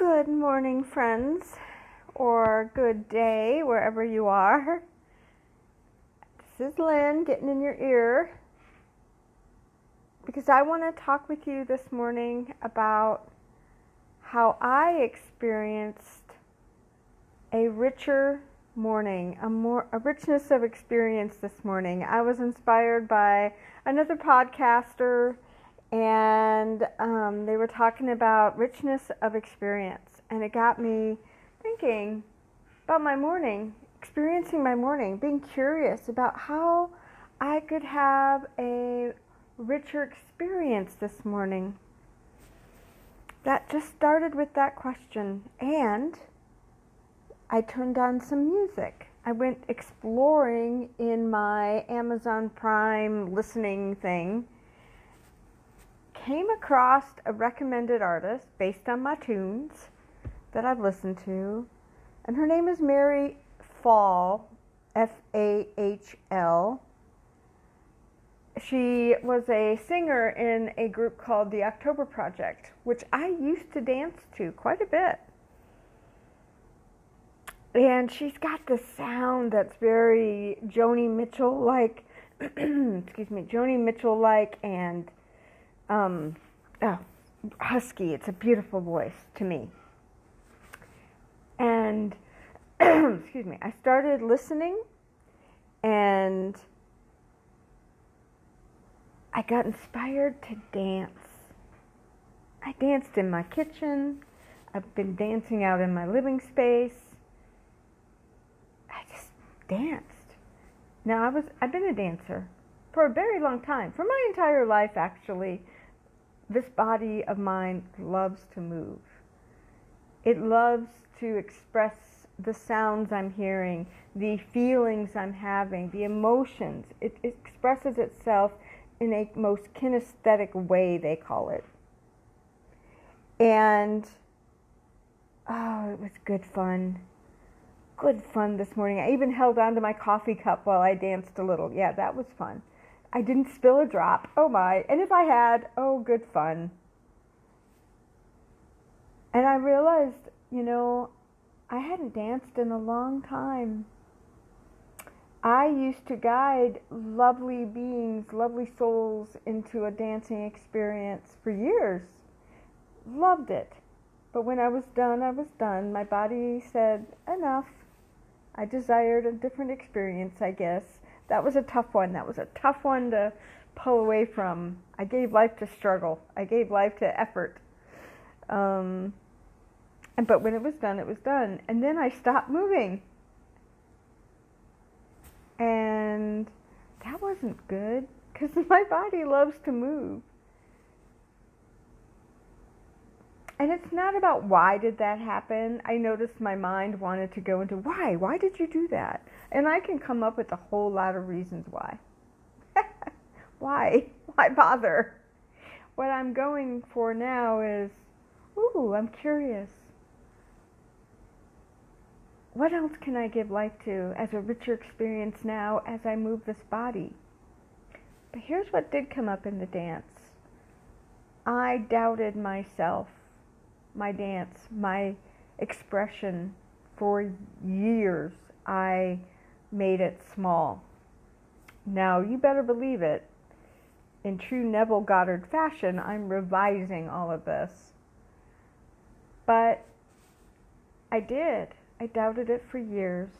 Good morning, friends, or good day, wherever you are. This is Lynn getting in your ear because I want to talk with you this morning about how I experienced a richer morning, a more a richness of experience this morning. I was inspired by another podcaster and um, they were talking about richness of experience, and it got me thinking about my morning, experiencing my morning, being curious about how I could have a richer experience this morning. That just started with that question, and I turned on some music. I went exploring in my Amazon Prime listening thing came across a recommended artist based on my tunes that I've listened to, and her name is Mary Fahl, F A H L. She was a singer in a group called the October Project, which I used to dance to quite a bit. And she's got this sound that's very Joni Mitchell like, excuse me, Joni Mitchell like, and um, oh, husky. It's a beautiful voice to me. And excuse me, I started listening and I got inspired to dance. I danced in my kitchen. I've been dancing out in my living space. I just danced. Now I was I've been a dancer for a very long time, for my entire life actually this body of mine loves to move. It loves to express the sounds I'm hearing, the feelings I'm having, the emotions. It, expresses itself in a most kinesthetic way, they call it. And oh, it was good fun. Good fun this morning. I even held on to my coffee cup while I danced a little. Yeah, that was fun. I didn't spill a drop. Oh my. And if I had, oh, good fun. And I realized, you know, I hadn't danced in a long time. I used to guide lovely beings, lovely souls into a dancing experience for years. Loved it. But when I was done, I was done. My body said, enough. I desired a different experience, I guess that was a tough one. That was a tough one to pull away from. I gave life to struggle. I gave life to effort. Um, and but when it was done, it was done. And then I stopped moving. And that wasn't good because my body loves to move. And it's not about why did that happen. I noticed my mind wanted to go into why? Why did you do that? And I can come up with a whole lot of reasons why. why? Why bother? What I'm going for now is, ooh, I'm curious. What else can I give life to as a richer experience now as I move this body? But here's what did come up in the dance. I doubted myself, my dance, my expression for years. I made it small. Now, you better believe it. In true Neville Goddard fashion, I'm revising all of this. But I did. I doubted it for years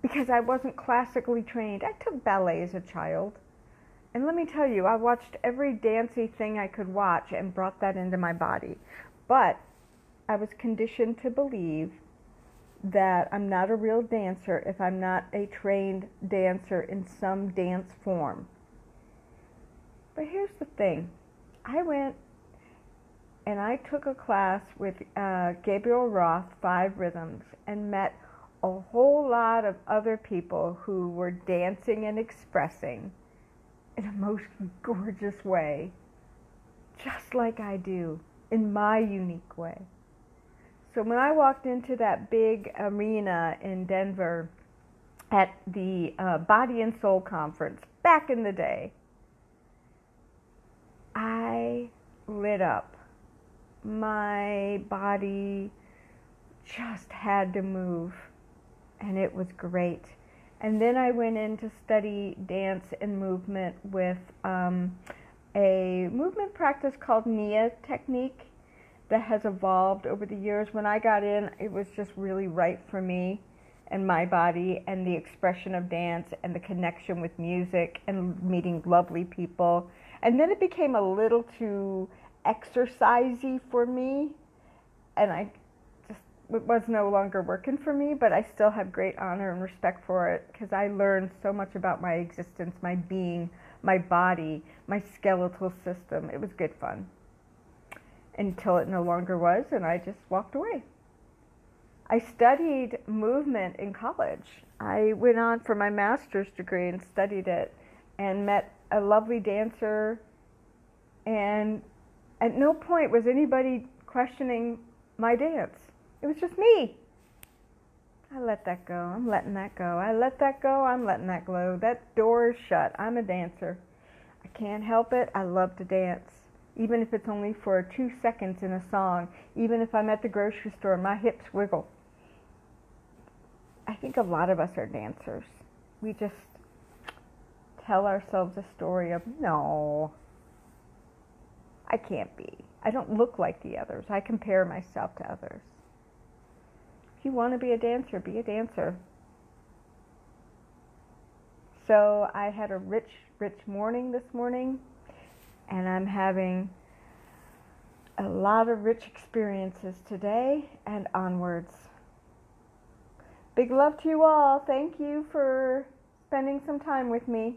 because I wasn't classically trained. I took ballet as a child. And let me tell you, I watched every dancy thing I could watch and brought that into my body. But I was conditioned to believe that I'm not a real dancer if I'm not a trained dancer in some dance form. But here's the thing I went and I took a class with uh, Gabrielle Roth, Five Rhythms, and met a whole lot of other people who were dancing and expressing in a most gorgeous way, just like I do, in my unique way. So when I walked into that big arena in Denver at the uh, Body and Soul Conference back in the day, I lit up. my body just had to move, and it was great. And then I went in to study dance and movement with um, a movement practice called Nia technique that has evolved over the years. When I got in, it was just really right for me and my body and the expression of dance and the connection with music and meeting lovely people. And then it became a little too exercisey for me and I was no longer working for me, but I still have great honor and respect for it because I learned so much about my existence, my being, my body, my skeletal system. It was good fun until it no longer was, and I just walked away. I studied movement in college. I went on for my master's degree and studied it and met a lovely dancer. And at no point was anybody questioning my dance. It was just me. I let that go. I'm letting that go. I let that go. I'm letting that go. That door is shut. I'm a dancer. I can't help it. I love to dance even if it's only for two seconds in a song, even if I'm at the grocery store, my hips wiggle. I think a lot of us are dancers. We just tell ourselves a story of, no, I can't be. I don't look like the others. I compare myself to others. If you want to be a dancer, be a dancer. So I had a rich, rich morning this morning and I'm having a lot of rich experiences today and onwards. Big love to you all. Thank you for spending some time with me.